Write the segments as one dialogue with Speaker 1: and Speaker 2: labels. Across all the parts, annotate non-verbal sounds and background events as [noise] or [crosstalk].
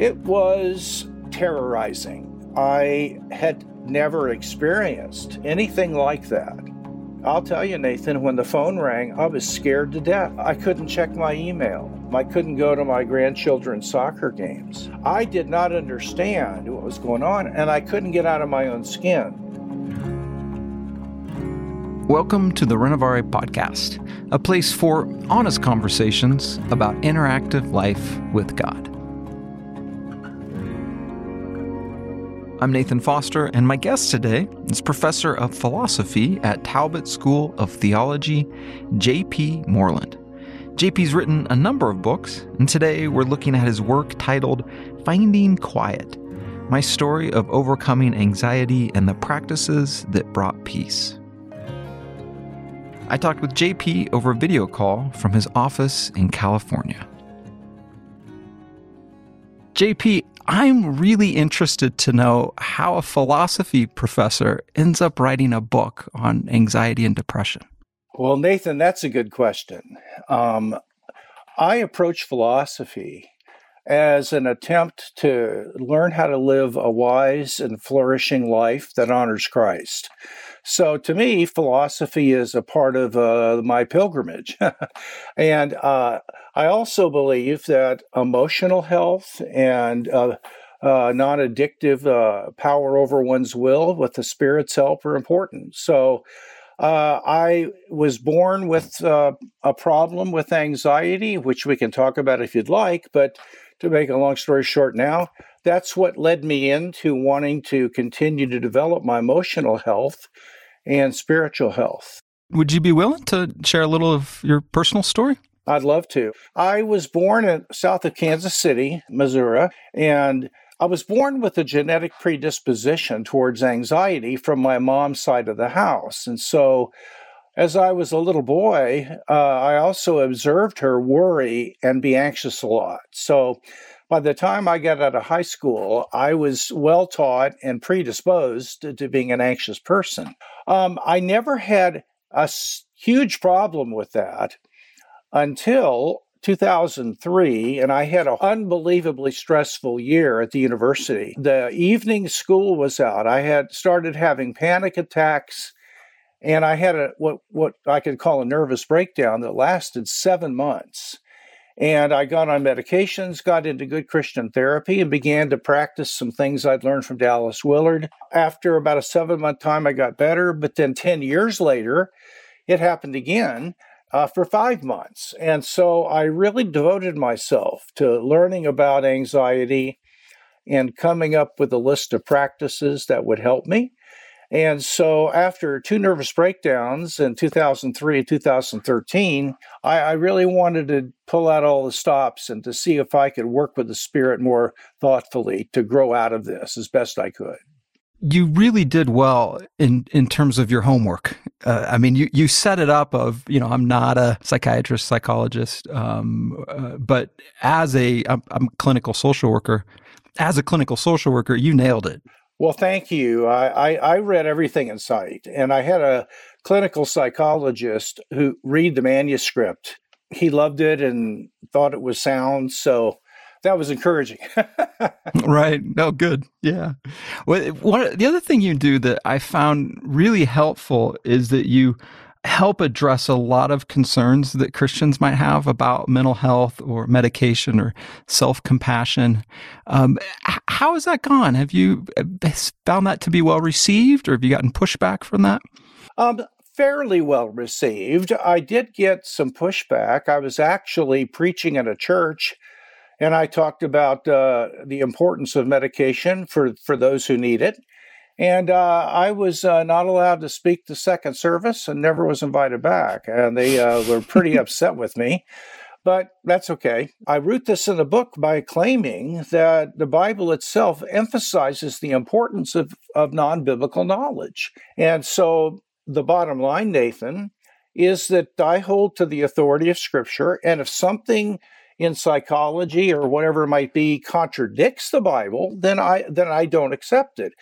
Speaker 1: It was terrorizing. I had never experienced anything like that. I'll tell you, Nathan, when the phone rang, I was scared to death. I couldn't check my email. I couldn't go to my grandchildren's soccer games. I did not understand what was going on, and I couldn't get out of my own skin.
Speaker 2: Welcome to the Renovare Podcast, a place for honest conversations about interactive life with God. I'm Nathan Foster, and my guest today is Professor of Philosophy at Talbot School of Theology, J.P. Moreland. JP's written a number of books, and today we're looking at his work titled Finding Quiet My Story of Overcoming Anxiety and the Practices That Brought Peace. I talked with JP over a video call from his office in California. JP, I'm really interested to know how a philosophy professor ends up writing a book on anxiety and depression.
Speaker 1: Well, Nathan, that's a good question. Um, I approach philosophy as an attempt to learn how to live a wise and flourishing life that honors Christ. So to me, philosophy is a part of uh, my pilgrimage. [laughs] and uh, I also believe that emotional health and uh, uh non addictive uh, power over one's will with the Spirit's help are important. So uh, I was born with a problem with anxiety, which we can talk about if you'd like, but to make a long story short now, that's what led me into wanting to continue to develop my emotional health and spiritual health.
Speaker 2: Would you be willing to share a little of your personal story?
Speaker 1: I'd love to. I was born in south of Kansas City, Missouri, and I was born with a genetic predisposition towards anxiety from my mom's side of the house. And so, as I was a little boy, uh, I also observed her worry and be anxious a lot. So, by the time I got out of high school, I was well taught and predisposed to, being an anxious person. Um, I never had a huge problem with that until 2003, and I had an unbelievably stressful year at the university. The evening school was out. I had started having panic attacks, and I had a what what I could call a nervous breakdown that lasted seven months. And I got on medications, got into good Christian therapy, and began to practice some things I'd learned from Dallas Willard. After about a seven month time, I got better. But then 10 years later, it happened again uh, for five months. And so I really devoted myself to learning about anxiety and coming up with a list of practices that would help me. And so, after two nervous breakdowns in 2003 and 2013, I, I, really wanted to pull out all the stops and to see if I could work with the spirit more thoughtfully to grow out of this as best I could.
Speaker 2: You really did well in, in terms of your homework. Uh, I mean, you, you set it up of, you know, I'm not a psychiatrist, psychologist, um, uh, but as a, I'm, I'm a clinical social worker, as a clinical social worker, you nailed it.
Speaker 1: Well, thank you. I, I, I, read everything in sight, and I had a clinical psychologist who read the manuscript. He loved it and thought it was sound, so that was encouraging. [laughs]
Speaker 2: right. No, good. Yeah. Well, the other thing you do that I found really helpful is that you help address a lot of concerns that Christians might have about mental health or medication or self compassion. Um, how has that gone? Have you uh, found that to be well received or have you gotten pushback from that?
Speaker 1: Um, fairly well received. I did get some pushback. I was actually preaching at a church and I talked about uh, the importance of medication for, for those who need it. And uh, I was uh, not allowed to speak the second service and never was invited back. And they uh, were pretty [laughs] upset with me. But that's okay. I root this in the book by claiming that the Bible itself emphasizes the importance of, of non biblical knowledge. And so the bottom line, Nathan, is that I hold to the authority of Scripture. And if something in psychology or whatever it might be contradicts the Bible, then I then I don't accept it.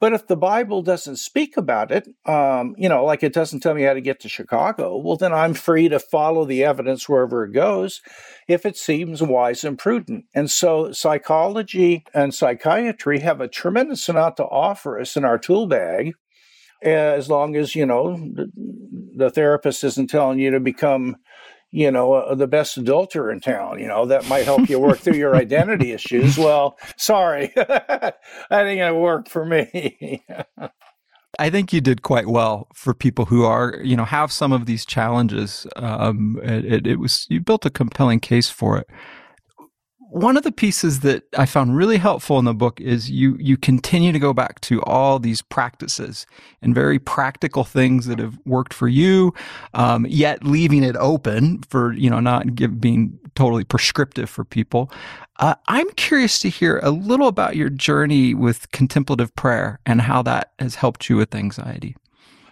Speaker 1: But if the Bible doesn't speak about it, um, you know, like it doesn't tell me how to get to Chicago, well, then I'm free to follow the evidence wherever it goes if it seems wise and prudent. And so psychology and psychiatry have a tremendous amount to offer us in our tool bag as long as, you know, the, the therapist isn't telling you to become you know, uh, the best adulterer in town. You know, that might help you work through your identity [laughs] issues. Well, sorry, [laughs] that ain't going to work for me.
Speaker 2: I think you did quite well for people who are, you know, have some of these challenges. Um, it, it was you built a compelling case for it one of the pieces that I found really helpful in the book is you you continue to go back to all these practices and very practical things that have worked for you, um, yet leaving it open for you know not give, being totally prescriptive for people. Uh, I'm curious to hear a little about your journey with contemplative prayer and how that has helped you with anxiety.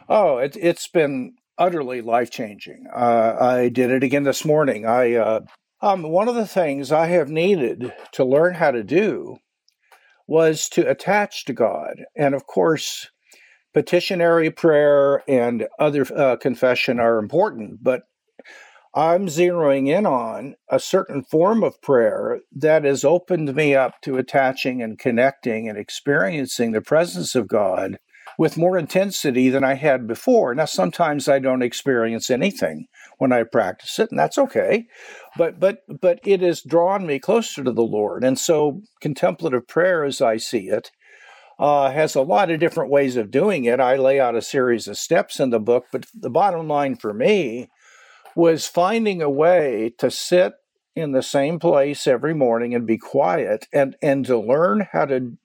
Speaker 1: Oh, it, has been utterly life changing. Uh, I did it again this morning. I uh, um, one of the things I have needed to learn how to do was to attach to God. And of course, petitionary prayer and other uh, confession are important, but I'm zeroing in on a certain form of prayer that has opened me up to attaching and connecting and experiencing the presence of God with more intensity than I had before. Now, sometimes I don't experience anything when I practice it, and that's okay. But but but it has drawn me closer to the Lord, and so contemplative prayer, as I see it, uh, has a lot of different ways of doing it. I lay out a series of steps in the book, but the bottom line for me was finding a way to sit in the same place every morning and be quiet and and to learn how to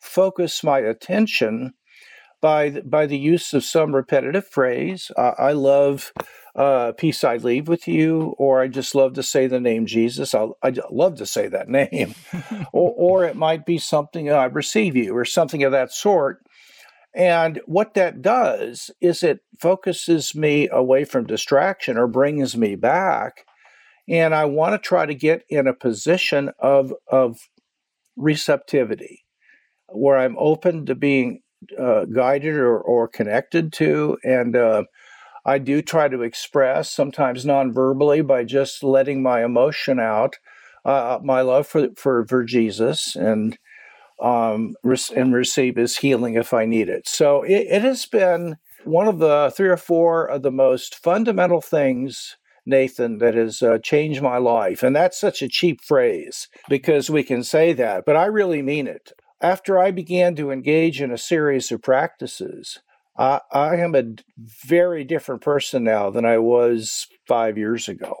Speaker 1: focus my attention by the, by the use of some repetitive phrase. Uh, I love uh, "Peace I leave with you," or I just love to say the name Jesus. I, I love to say that name, [laughs] or, or it might be something I receive you, or something of that sort. And what that does is it focuses me away from distraction or brings me back. And I want to try to get in a position of, of receptivity where I'm open to being uh, guided or, or connected to. And uh, I do try to express, sometimes non-verbally, by just letting my emotion out, uh, my love for, for, for Jesus and um, and receive his healing if I need it. So it, it has been one of the three or four of the most fundamental things Nathan, that has uh, changed my life. And that's such a cheap phrase because we can say that, but I really mean it. After I began to engage in a series of practices, I, I am a very different person now than I was five years ago.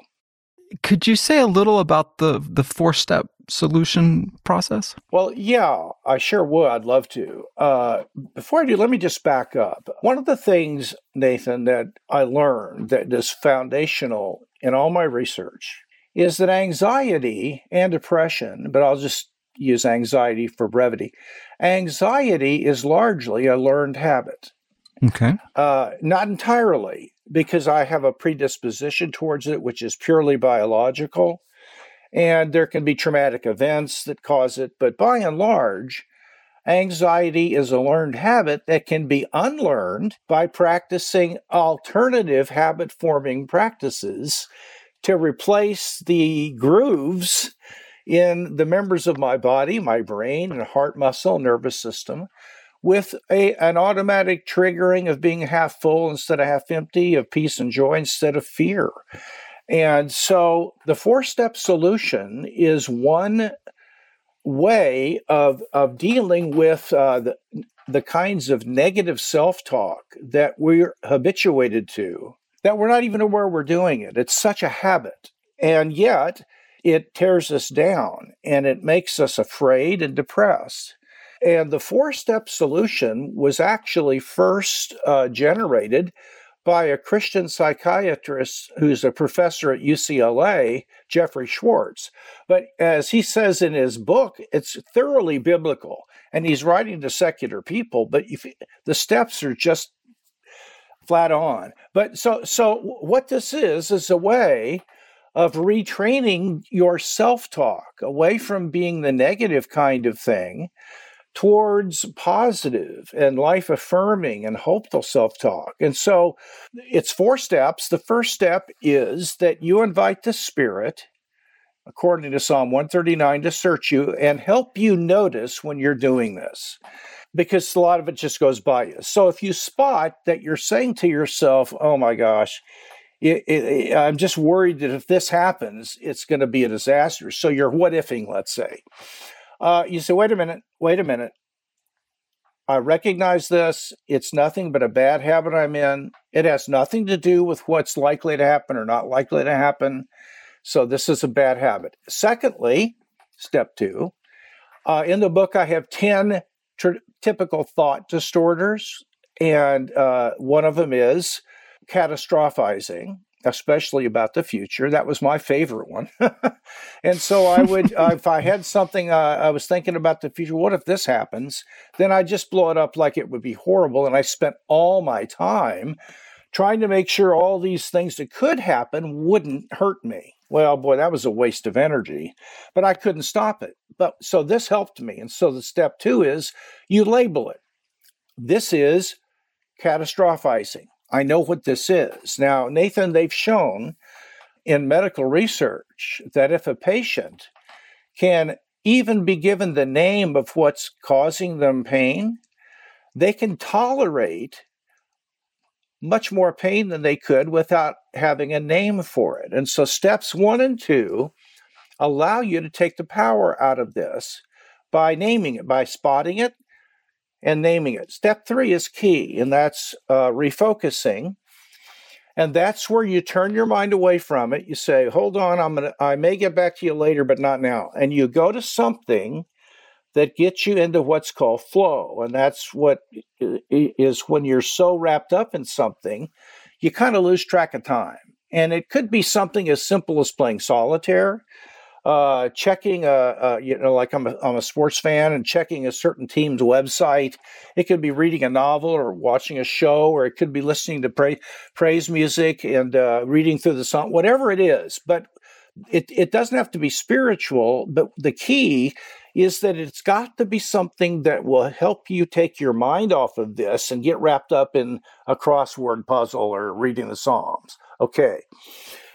Speaker 2: Could you say a little about the the four step solution process?
Speaker 1: Well, yeah, I sure would. I'd love to. Uh, before I do, let me just back up. One of the things, Nathan, that I learned that is foundational in all my research is that anxiety and depression, but I'll just use anxiety for brevity. Anxiety is largely a learned habit.
Speaker 2: Okay.
Speaker 1: Uh, not entirely, because I have a predisposition towards it, which is purely biological. And there can be traumatic events that cause it. But by and large, anxiety is a learned habit that can be unlearned by practicing alternative habit forming practices to replace the grooves in the members of my body, my brain and heart muscle, nervous system, with a, an automatic triggering of being half full instead of half empty, of peace and joy instead of fear. And so the four step solution is one way of, of dealing with uh, the, the kinds of negative self talk that we're habituated to, that we're not even aware we're doing it. It's such a habit. And yet, it tears us down and it makes us afraid and depressed. And the four step solution was actually first uh, generated by a Christian psychiatrist who's a professor at UCLA, Jeffrey Schwartz. But as he says in his book, it's thoroughly biblical. And he's writing to secular people, but if, the steps are just flat on. But so so what this is is a way of retraining your self talk away from being the negative kind of thing towards positive and life affirming and hopeful self talk. And so it's four steps. The first step is that you invite the Spirit, according to Psalm 139, to search you and help you notice when you're doing this. Because a lot of it just goes by you. So if you spot that you're saying to yourself, oh my gosh, it, it, I'm just worried that if this happens, it's going to be a disaster. So you're what ifing, let's say. Uh, you say, wait a minute, wait a minute. I recognize this. It's nothing but a bad habit I'm in. It has nothing to do with what's likely to happen or not likely to happen. So this is a bad habit. Secondly, step two, uh, in the book, I have 10 tr- typical thought distorters. And uh, one of them is catastrophizing especially about the future. That was my favorite one. [laughs] and so I would, uh, if I had something uh, I was thinking about the future, what if this happens? Then I just blow it up like it would be horrible. And I spent all my time trying to make sure all these things that could happen wouldn't hurt me. Well, boy, that was a waste of energy, but I couldn't stop it. But so this helped me. And so the step two is you label it. This is catastrophizing. I know what this is. Now, Nathan, they've shown in medical research that if a patient can even be given the name of what's causing them pain, they can tolerate much more pain than they could without having a name for it. And so, steps one and two allow you to take the power out of this by naming it, by spotting it, and naming it. Step three is key, and that's uh, refocusing. And that's where you turn your mind away from it. You say, "Hold on, I'm gonna. I may get back to you later, but not now." And you go to something that gets you into what's called flow, and that's what is when you're so wrapped up in something, you kind of lose track of time. And it could be something as simple as playing solitaire uh, checking a, a, you know like I'm a, I'm a sports fan and checking a certain team's website. It could be reading a novel or watching a show or it could be listening to pra- praise music and uh, reading through the song whatever it is. But it, it doesn't have to be spiritual but the key is that it's got to be something that will help you take your mind off of this and get wrapped up in a crossword puzzle or reading the psalms. Okay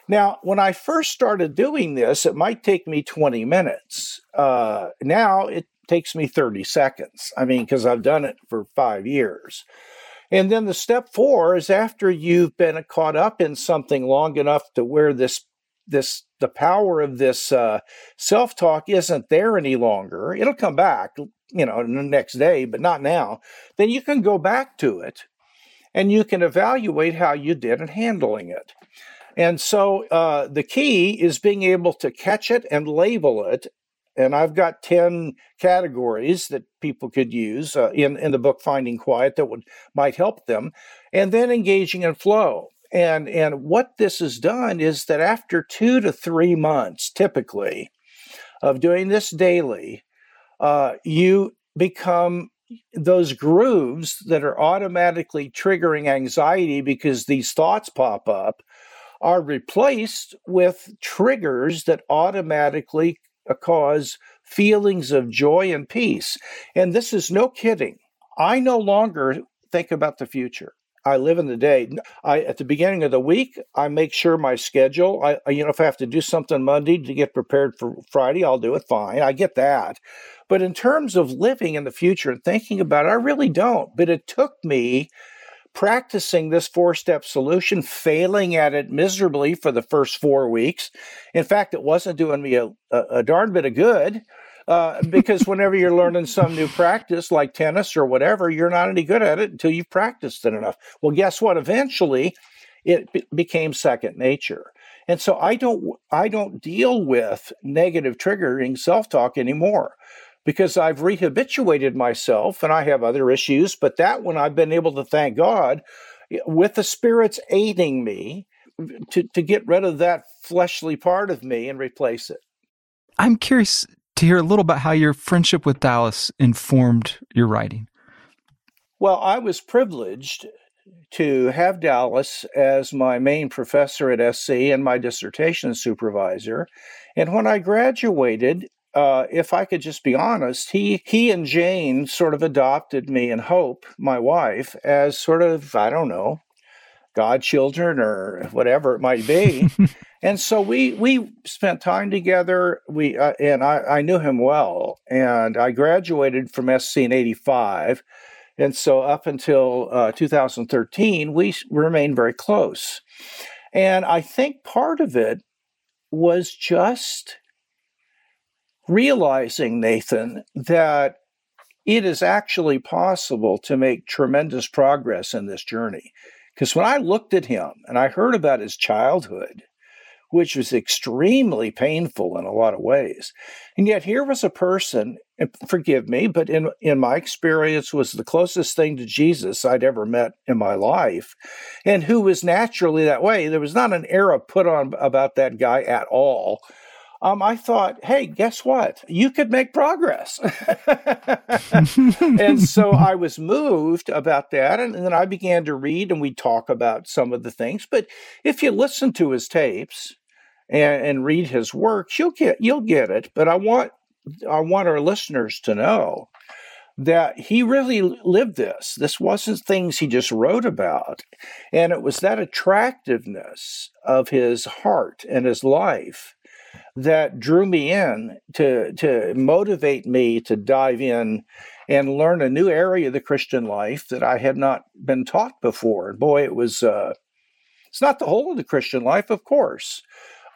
Speaker 1: now, when I first started doing this, it might take me 20 minutes. Uh, now it takes me 30 seconds. I mean, because I've done it for five years. And then the step four is after you've been caught up in something long enough to where this this the power of this uh, self talk isn't there any longer. It'll come back, you know, the next day, but not now. Then you can go back to it, and you can evaluate how you did in handling it. And so uh, the key is being able to catch it and label it. And I've got 10 categories that people could use uh, in, in the book Finding Quiet that would might help them. And then engaging in flow. And, and what this has done is that after two to three months, typically, of doing this daily, uh, you become those grooves that are automatically triggering anxiety because these thoughts pop up are replaced with triggers that automatically uh, cause feelings of joy and peace. And this is no kidding. I no longer think about the future. I live in the day. I at the beginning of the week, I make sure my schedule. I you know if I have to do something Monday to get prepared for Friday, I'll do it. Fine, I get that. But in terms of living in the future and thinking about it, I really don't. But it took me practicing this four step solution, failing at it miserably for the first four weeks. In fact, it wasn't doing me a, a, a darn bit of good. Uh, because [laughs] whenever you're learning some new practice like tennis or whatever, you're not any good at it until you've practiced it enough. Well, guess what? Eventually, it be- became second nature. And so I don't I don't deal with negative triggering self-talk anymore because I've rehabituated myself and I have other issues, but that one I've been able to thank God eh, with the spirits aiding me to, to get rid of that fleshly part of me and replace it.
Speaker 2: I'm curious to hear a little about how your friendship with Dallas informed your writing.
Speaker 1: Well, I was privileged to have Dallas as my main professor at SC and my dissertation supervisor. And when I graduated, uh, if I could just be honest, he he and Jane sort of adopted me and Hope, my wife, as sort of I don't know, godchildren or whatever it might be. [laughs] and so we we spent time together. We uh, and I, I knew him well, and I graduated from SC in '85, and so up until uh, 2013, we remained very close. And I think part of it was just realizing, Nathan, that it is actually possible to make tremendous progress in this journey. Because when I looked at him and I heard about his childhood, which was extremely painful in a lot of ways, and yet here was a person, forgive me, but in, in my experience was the closest thing to Jesus I'd ever met in my life, and who was naturally that way. There was not an era put on about that guy at all um, I thought, hey, guess what? You could make progress. [laughs] and so I was moved about that. And, and then I began to read and we talk about some of the things. But if you listen to his tapes and, and read his work, you'll get you'll get it. But I want I want our listeners to know that he really lived this. This wasn't things he just wrote about. And it was that attractiveness of his heart and his life that drew me in to to motivate me to dive in and learn a new area of the Christian life that I had not been taught before. And boy, it was uh, it's not the whole of the Christian life, of course.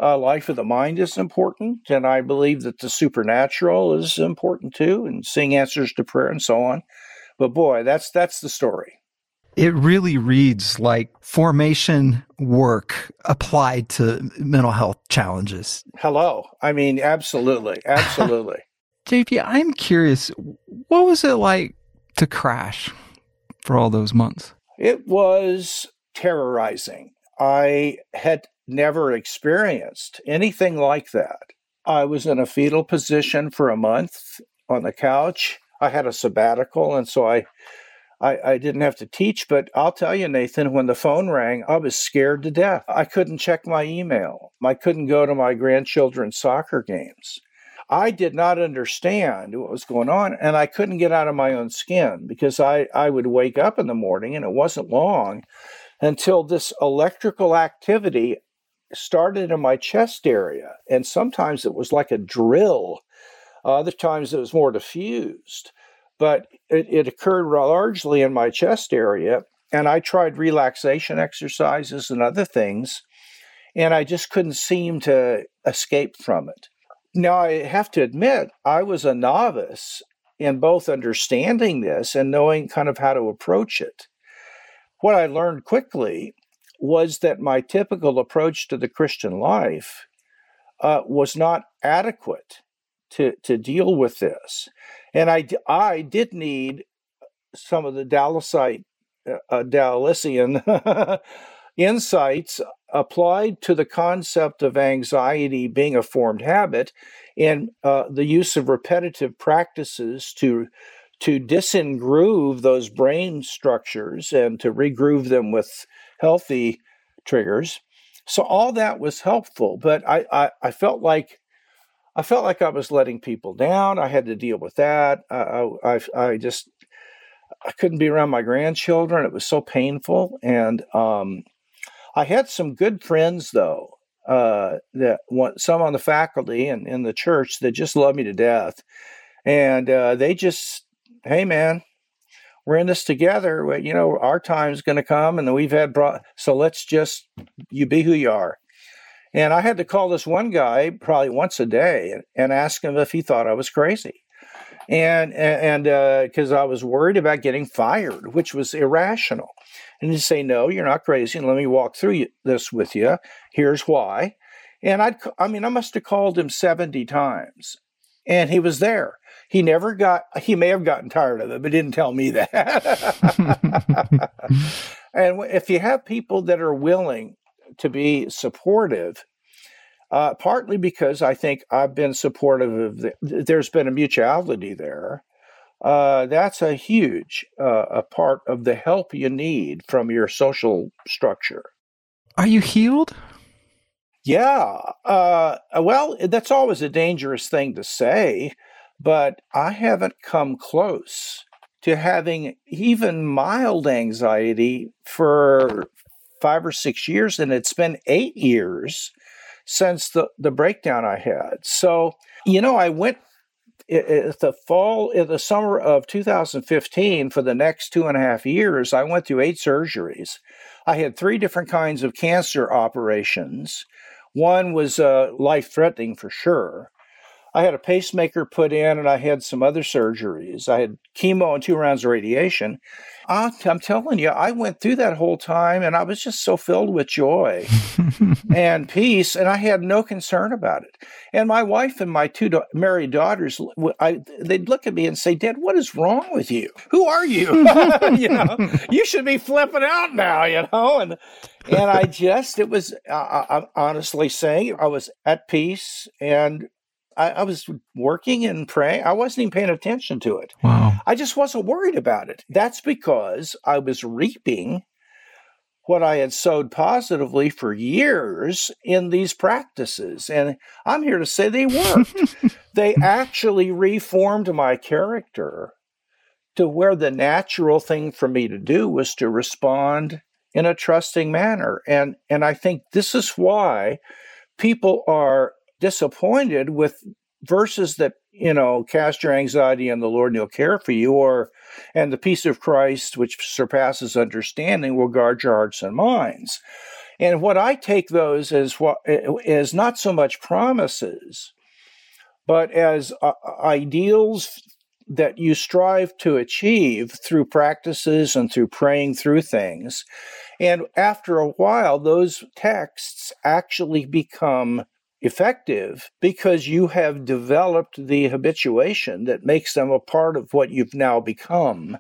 Speaker 1: Uh, life of the mind is important, and I believe that the supernatural is important too, and seeing answers to prayer and so on. But boy, that's that's the story.
Speaker 2: It really reads like formation work applied to mental health challenges.
Speaker 1: Hello. I mean, absolutely. [laughs] Absolutely.
Speaker 2: JP, I'm curious, what was it like to crash for all those months?
Speaker 1: It was terrorizing. I had never experienced anything like that. I was in a fetal position for a month on the couch. I had a sabbatical, and so I I, I didn't have to teach, but I'll tell you, Nathan, when the phone rang, I was scared to death. I couldn't check my email. I couldn't go to my grandchildren's soccer games. I did not understand what was going on, and I couldn't get out of my own skin because I, I would wake up in the morning, and it wasn't long until this electrical activity started in my chest area. And sometimes it was like a drill, other times it was more diffused but it, it occurred largely in my chest area. And I tried relaxation exercises and other things, and I just couldn't seem to escape from it. Now, I have to admit, I was a novice in both understanding this and knowing kind of how to approach it. What I learned quickly was that my typical approach to the Christian life uh, was not adequate to, to deal with this. And I, I did need some of the Dalasite, uh, uh Dalysian [laughs] insights applied to the concept of anxiety being a formed habit and uh, the use of repetitive practices to to disengroove those brain structures and to regroove them with healthy triggers. So all that was helpful, but I, I, I felt like I felt like I was letting people down. I had to deal with that. I, I, I just I couldn't be around my grandchildren. It was so painful, and um, I had some good friends though. Uh, that some on the faculty and in the church that just love me to death, and uh, they just, hey man, we're in this together. You know, our time's going to come, and we've had brought. So let's just you be who you are. And I had to call this one guy probably once a day and ask him if he thought I was crazy. And and because uh, I was worried about getting fired, which was irrational, and he'd say, "No, you're not crazy. And let me walk through this with you. Here's why." And I'd, I mean, I must have called him seventy times, and he was there. He never got. He may have gotten tired of it, but didn't tell me that. [laughs] [laughs] and if you have people that are willing to be supportive, uh, partly because I think I've been supportive of the, there's been a mutuality there. Uh, that's a huge uh, a part of the help you need from your social structure.
Speaker 2: Are you healed?
Speaker 1: Yeah. Uh, well, that's always a dangerous thing to say, but I haven't come close to having even mild anxiety for five or six years, and it's been eight years since the, the breakdown I had. So, you know, I went the fall, in the summer of 2015, for the next two and a half years, I went through eight surgeries. I had three different kinds of cancer operations. One was uh, life threatening for sure. I had a pacemaker put in and I had some other surgeries. I had chemo and two rounds of radiation. I'm telling you, I went through that whole time and I was just so filled with joy [laughs] and peace, and I had no concern about it. And my wife and my two do- married daughters, I, they'd look at me and say, Dad, what is wrong with you? Who are you? [laughs] you know, you should be flipping out now, you know? And, and I just, it was, uh, I'm honestly saying, I was at peace and I, I, was working and praying. I wasn't even paying attention to it.
Speaker 2: Wow.
Speaker 1: I just wasn't worried about it. That's because I was reaping what I had sowed positively for years in these practices. And I'm here to say they worked. [laughs] they actually reformed my character to where the natural thing for me to do was to respond in a trusting manner. And and I think this is why people are disappointed with verses that you know cast your anxiety on the lord and he'll care for you or and the peace of christ which surpasses understanding will guard your hearts and minds. And what i take those as what is not so much promises but as uh, ideals that you strive to achieve through practices and through praying through things. And after a while those texts actually become effective because you have developed the habituation that makes them a part of what you've now become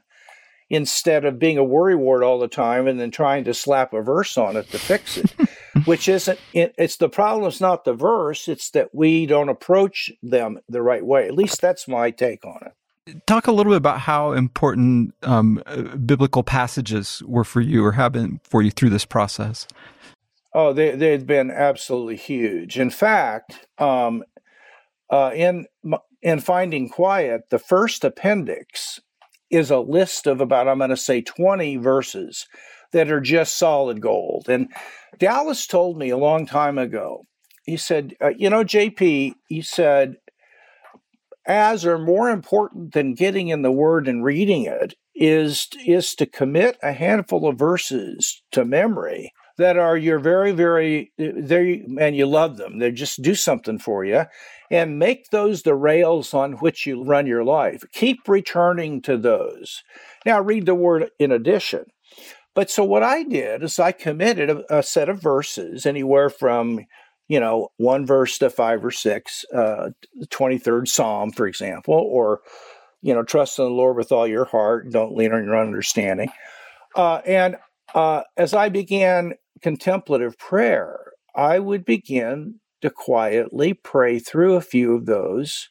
Speaker 1: instead of being a worrywart all the time and then trying to slap a verse on it to fix it [laughs] which isn't it's the problem is not the verse it's that we don't approach them the right way. At least that's my take on it.
Speaker 2: Talk a little bit about how important um, biblical passages were for you or have been for you through this process
Speaker 1: Oh, they they've been absolutely huge. In fact, um, uh, in in Finding Quiet, the first appendix is a list of about I'm going to say 20 verses that are just solid gold. And Dallas told me a long time ago. He said, uh, "You know, JP," he said, "as or more important than getting in the Word and reading it is is to commit a handful of verses to memory." That are you're very very they and you love them. They just do something for you. And make those the rails on which you run your life. Keep returning to those. Now read the word in addition. But so what i did is i committed a, a set of verses anywhere from you know one verse to five or six uh, 23rd psalm for example or you know trust in the lord with all your heart. Don't lean on your understanding. Uh, and uh, as I began contemplative prayer, I would begin to quietly pray through a few of those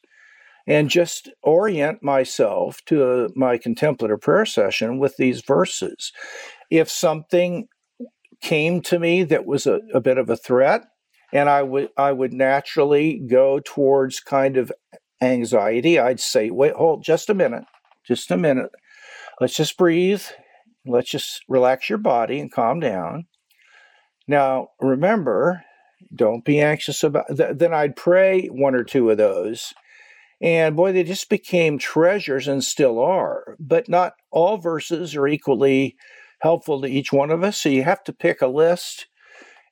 Speaker 1: and just orient myself to my contemplative prayer session with these verses. If something came to me that was a, a bit of a threat, and I would I would naturally go towards kind of anxiety, I'd say, wait, hold just a minute, just a minute. Let's just breathe. Let's just relax your body and calm down. Now, remember, don't be anxious about th- then I'd pray one or two of those. And boy, they just became treasures and still are. But not all verses are equally helpful to each one of us. So you have to pick a list.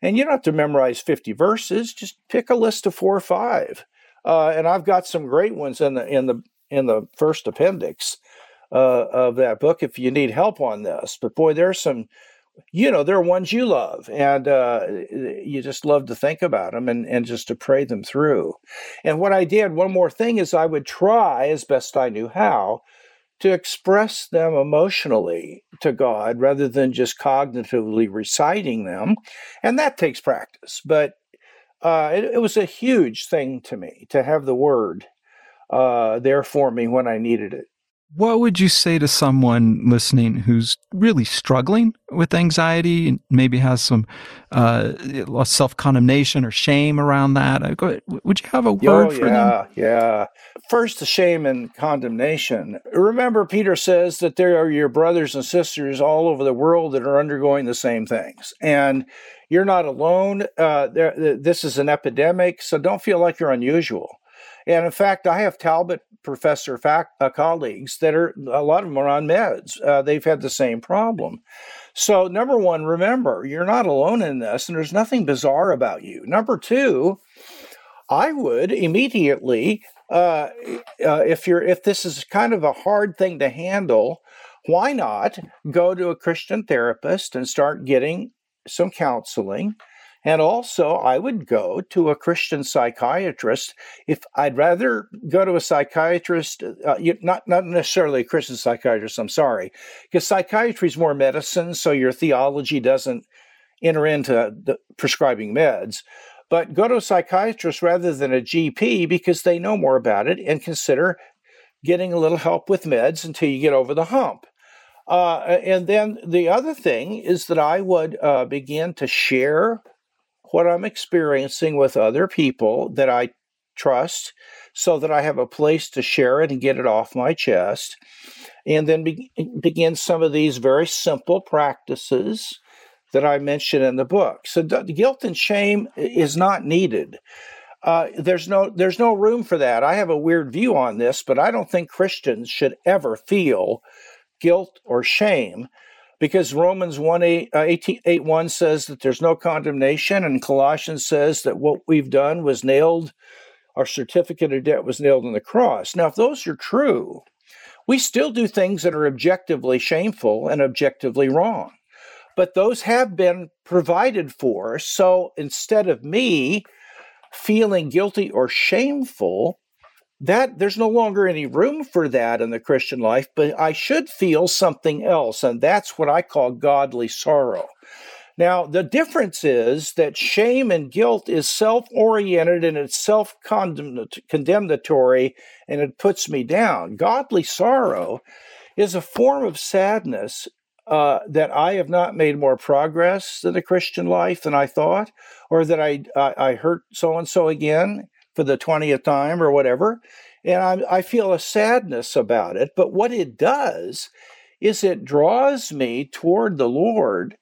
Speaker 1: And you don't have to memorize 50 verses, just pick a list of four or five. Uh, and I've got some great ones in the in the in the first appendix uh, of that book if you need help on this. But boy, there's some you know, there are ones you love, and uh, you just love to think about them and, and just to pray them through. And what I did, one more thing, is I would try as best I knew how to express them emotionally to God rather than just cognitively reciting them. And that takes practice. But uh, it, it, was a huge thing to me to have the word uh, there for me when I needed it.
Speaker 2: What would you say to someone listening who's really struggling with anxiety and maybe has some uh, self condemnation or shame around that? Would you have a word
Speaker 1: oh,
Speaker 2: for
Speaker 1: yeah,
Speaker 2: them?
Speaker 1: Yeah, First, the shame and condemnation. Remember, Peter says that there are your brothers and sisters all over the world that are undergoing the same things. And you're not alone. Uh, there, this is an epidemic, so don't feel like you're unusual. And in fact, I have Talbot professor uh, colleagues that are a lot of them are on meds. Uh, they've had the same problem. So, number one, remember you're not alone in this, and there's nothing bizarre about you. Number two, I would immediately, uh, uh, if you're if this is kind of a hard thing to handle, why not go to a Christian therapist and start getting some counseling? And also, I would go to a Christian psychiatrist if I'd rather go to a psychiatrist, uh, not not necessarily a Christian psychiatrist. I'm sorry, because psychiatry is more medicine, so your theology doesn't enter into prescribing meds. But go to a psychiatrist rather than a GP because they know more about it and consider getting a little help with meds until you get over the hump. Uh, and then the other thing is that I would uh, begin to share what I'm experiencing with other people that I trust so that I have a place to share it and get it off my chest. And then be- begin some of these very simple practices that I mention in the book. So d- guilt and shame is not needed. Uh, there's no there's no room for that. I have a weird view on this, but I don't think Christians should ever feel guilt or shame because Romans 1 8, uh, 18, 8 1 says that there's no condemnation, and Colossians says that what we've done was nailed, our certificate of debt was nailed on the cross. Now, if those are true, we still do things that are objectively shameful and objectively wrong. But those have been provided for. So instead of me feeling guilty or shameful, that there's no longer any room for that in the Christian life, but I should feel something else, and that's what I call godly sorrow. Now, the difference is that shame and guilt is self oriented and it's self condemnatory and it puts me down. Godly sorrow is a form of sadness uh, that I have not made more progress in the Christian life than I thought, or that I, I, I hurt so and so again for the 20th time or whatever. And I, I feel a sadness about it. But what it does is it draws me toward the Lord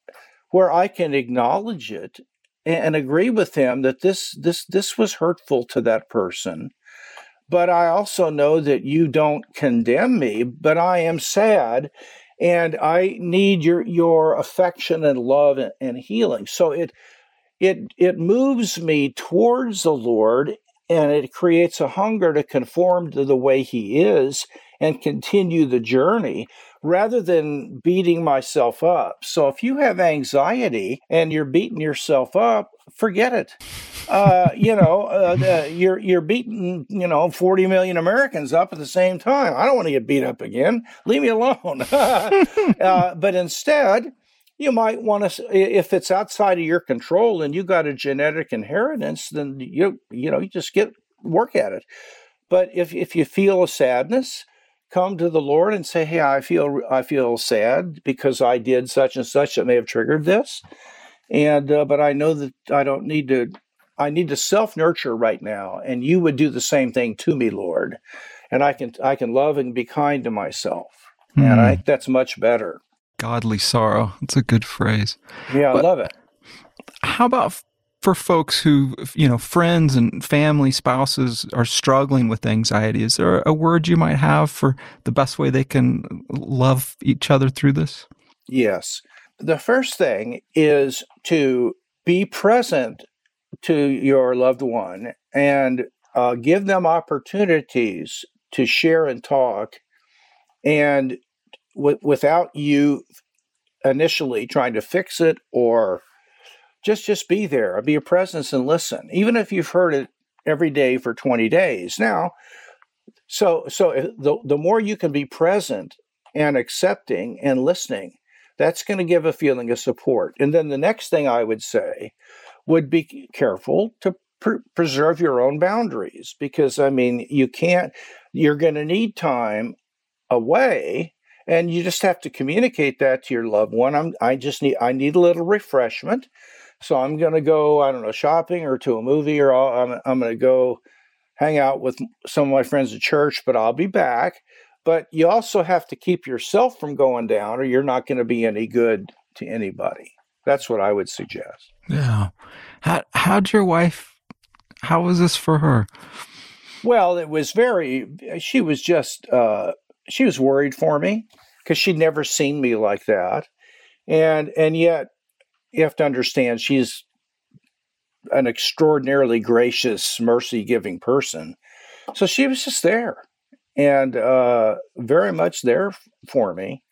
Speaker 1: where I can acknowledge it and agree with him that this this this was hurtful to that person but i also know that you don't condemn me but i am sad and i need your your affection and love and, and healing so it it it moves me towards the lord and it creates a hunger to conform to the way he is and continue the journey rather than beating myself up. So if you have anxiety and you're beating yourself up, forget it. Uh, you know, uh, you're you're beating you know 40 million Americans up at the same time. I don't want to get beat up again. Leave me alone. [laughs] uh, but instead, you might want to if it's outside of your control and you got a genetic inheritance then you you know you just get work at it but if if you feel a sadness come to the lord and say hey i feel i feel sad because i did such and such that may have triggered this and uh, but i know that i don't need to i need to self nurture right now and you would do the same thing to me lord and i can i can love and be kind to myself mm. and i hmm. think that's much better
Speaker 2: godly sorrow. That's a good phrase.
Speaker 1: Yeah, I love it.
Speaker 2: How about for folks who, you know, friends and family, spouses are struggling with anxiety? Is there a word you might have for the best way they can love each other through this?
Speaker 1: Yes. The first thing is to be present to your loved one and uh, give them opportunities to share and talk and w- without you initially trying to fix it or just just be there be a presence and listen even if you've heard it every day for 20 days. Now so so uh, the, the more you can be present and accepting and listening that's going to give a feeling of support. And then the next thing i would say would be careful to pr- preserve your own boundaries because i mean you can't you're going to need time away and you just have to communicate that to your loved one. I'm I just need I need a little refreshment. So I'm going to go I don't know shopping or to a movie or I'll, I'm I'm going to go hang out with some of my friends at church, but I'll be back. But you also have to keep yourself from going down or you're not going to be any good to anybody. That's what I would suggest.
Speaker 2: Yeah. How how'd your wife how was this for her?
Speaker 1: Well, it was very she was just uh she was worried for me because she'd never seen me like that. And and yet you have to understand she's an extraordinarily gracious, mercy giving person. So she was just there and uh, very much there for me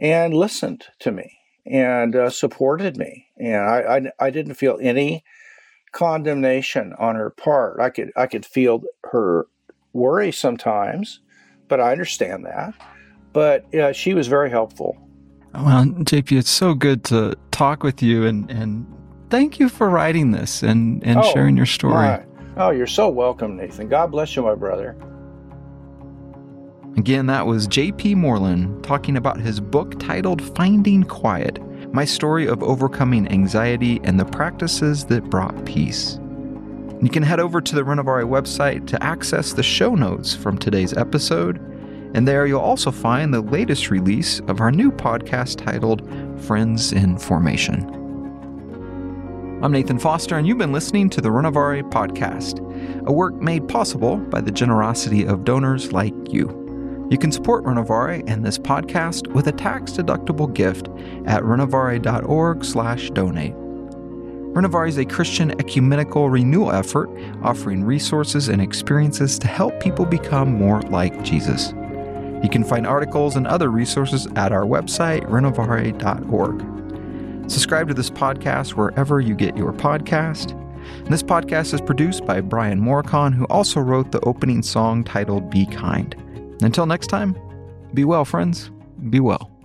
Speaker 1: and listened to me and uh, supported me. And I, I, I didn't feel any condemnation on her part. I could I could feel her worry sometimes, but I understand that. But yeah, she was very helpful.
Speaker 2: Well, JP, it's so good to talk with you and, and thank you for writing this and, and oh, sharing your story. My.
Speaker 1: Oh, you're so welcome, Nathan. God bless you, my brother.
Speaker 2: Again, that was JP Moreland talking about his book titled Finding Quiet My Story of Overcoming Anxiety and the Practices That Brought Peace. You can head over to the Renovare website to access the show notes from today's episode, and there you'll also find the latest release of our new podcast titled Friends in Formation. I'm Nathan Foster, and you've been listening to the Renovare Podcast, a work made possible by the generosity of donors like you. You can support Renovare and this podcast with a tax-deductible gift at renovare.org/donate. Renovare is a Christian ecumenical renewal effort offering resources and experiences to help people become more like Jesus. You can find articles and other resources at our website, renovare.org. Subscribe to this podcast wherever you get your podcast. And this podcast is produced by Brian Morykon, who also wrote the opening song titled Be Kind. Until next time, be well, friends. Be well.